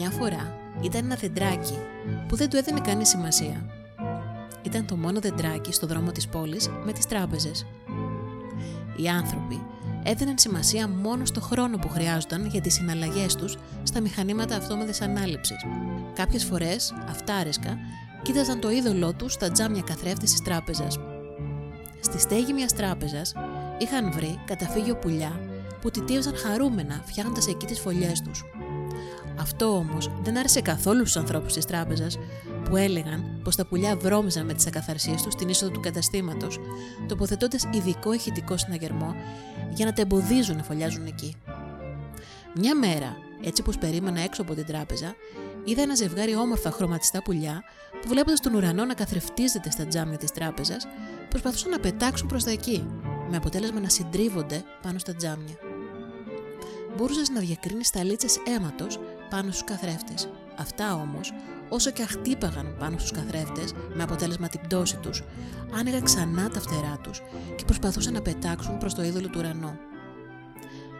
Μια φορά ήταν ένα δεντράκι που δεν του έδινε κανείς σημασία. Ήταν το μόνο δεντράκι στο δρόμο της πόλης με τις τράπεζες. Οι άνθρωποι έδιναν σημασία μόνο στο χρόνο που χρειάζονταν για τις συναλλαγές τους στα μηχανήματα αυτόματης ανάληψης. Κάποιες φορές, αυτάρισκα, κοίταζαν το είδωλό τους στα τζάμια καθρέφτης της τράπεζας. Στη στέγη μιας τράπεζας είχαν βρει καταφύγιο πουλιά που τιτίαζαν χαρούμενα φτιάχνοντας εκεί τις φωλιές τους. Αυτό όμως δεν άρεσε καθόλου στους ανθρώπους της τράπεζας που έλεγαν πως τα πουλιά βρώμιζαν με τις ακαθαρσίες τους στην είσοδο του καταστήματος, τοποθετώντας ειδικό ηχητικό συναγερμό για να τα εμποδίζουν να φωλιάζουν εκεί. Μια μέρα, έτσι πως περίμενα έξω από την τράπεζα, είδα ένα ζευγάρι όμορφα χρωματιστά πουλιά που βλέποντας τον ουρανό να καθρεφτίζεται στα τζάμια της τράπεζας, προσπαθούσαν να πετάξουν προς τα εκεί, με αποτέλεσμα να συντρίβονται πάνω στα τζάμια. Μπορούσες να διακρίνεις ταλίτσε αίματος πάνω στους καθρέφτες. Αυτά όμως, όσο και αχτύπαγαν πάνω στους καθρέφτες, με αποτέλεσμα την πτώση τους, άνοιγαν ξανά τα φτερά τους και προσπαθούσαν να πετάξουν προς το είδωλο του ουρανού.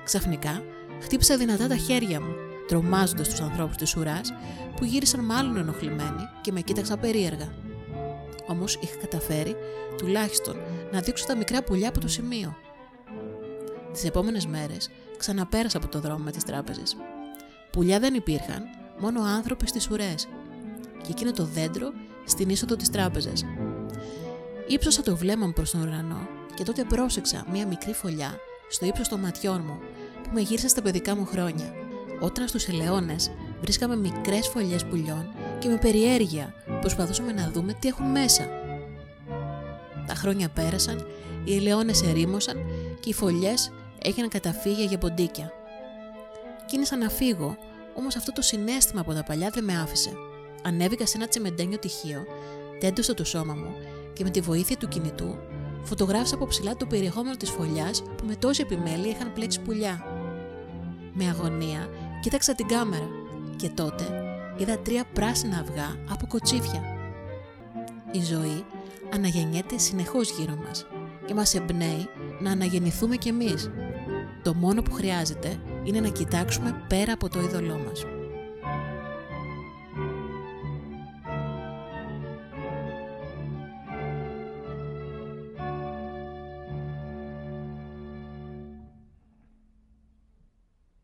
Ξαφνικά, χτύπησα δυνατά τα χέρια μου, τρομάζοντας τους ανθρώπους της ουράς, που γύρισαν μάλλον ενοχλημένοι και με κοίταξαν περίεργα. Όμως είχα καταφέρει, τουλάχιστον, να δείξω τα μικρά πουλιά από το σημείο. Τις επόμενες μέρες ξαναπέρασα από το δρόμο με τις τράπεζες. Πουλιά δεν υπήρχαν, μόνο άνθρωποι στις ουρές. Και εκείνο το δέντρο στην είσοδο της τράπεζας. Ήψωσα το βλέμμα μου προς τον ουρανό και τότε πρόσεξα μία μικρή φωλιά στο ύψος των ματιών μου που με γύρισε στα παιδικά μου χρόνια. Όταν στους ελαιώνες βρίσκαμε μικρές φωλιές πουλιών και με περιέργεια προσπαθούσαμε να δούμε τι έχουν μέσα. Τα χρόνια πέρασαν, οι ελαιώνες ερήμωσαν και οι φωλιές έγιναν καταφύγια για ποντίκια. Κίνησα να φύγω, όμως αυτό το συνέστημα από τα παλιά δεν με άφησε. Ανέβηκα σε ένα τσεμεντένιο τυχείο, τέντωσα το σώμα μου και με τη βοήθεια του κινητού φωτογράφησα από ψηλά το περιεχόμενο της φωλιάς που με τόση επιμέλεια είχαν πλέξει πουλιά. Με αγωνία κοίταξα την κάμερα και τότε είδα τρία πράσινα αυγά από κοτσίφια. Η ζωή αναγεννιέται συνεχώς γύρω μας και μας εμπνέει να αναγεννηθούμε κι εμείς. Το μόνο που χρειάζεται είναι να κοιτάξουμε πέρα από το είδωλό μας.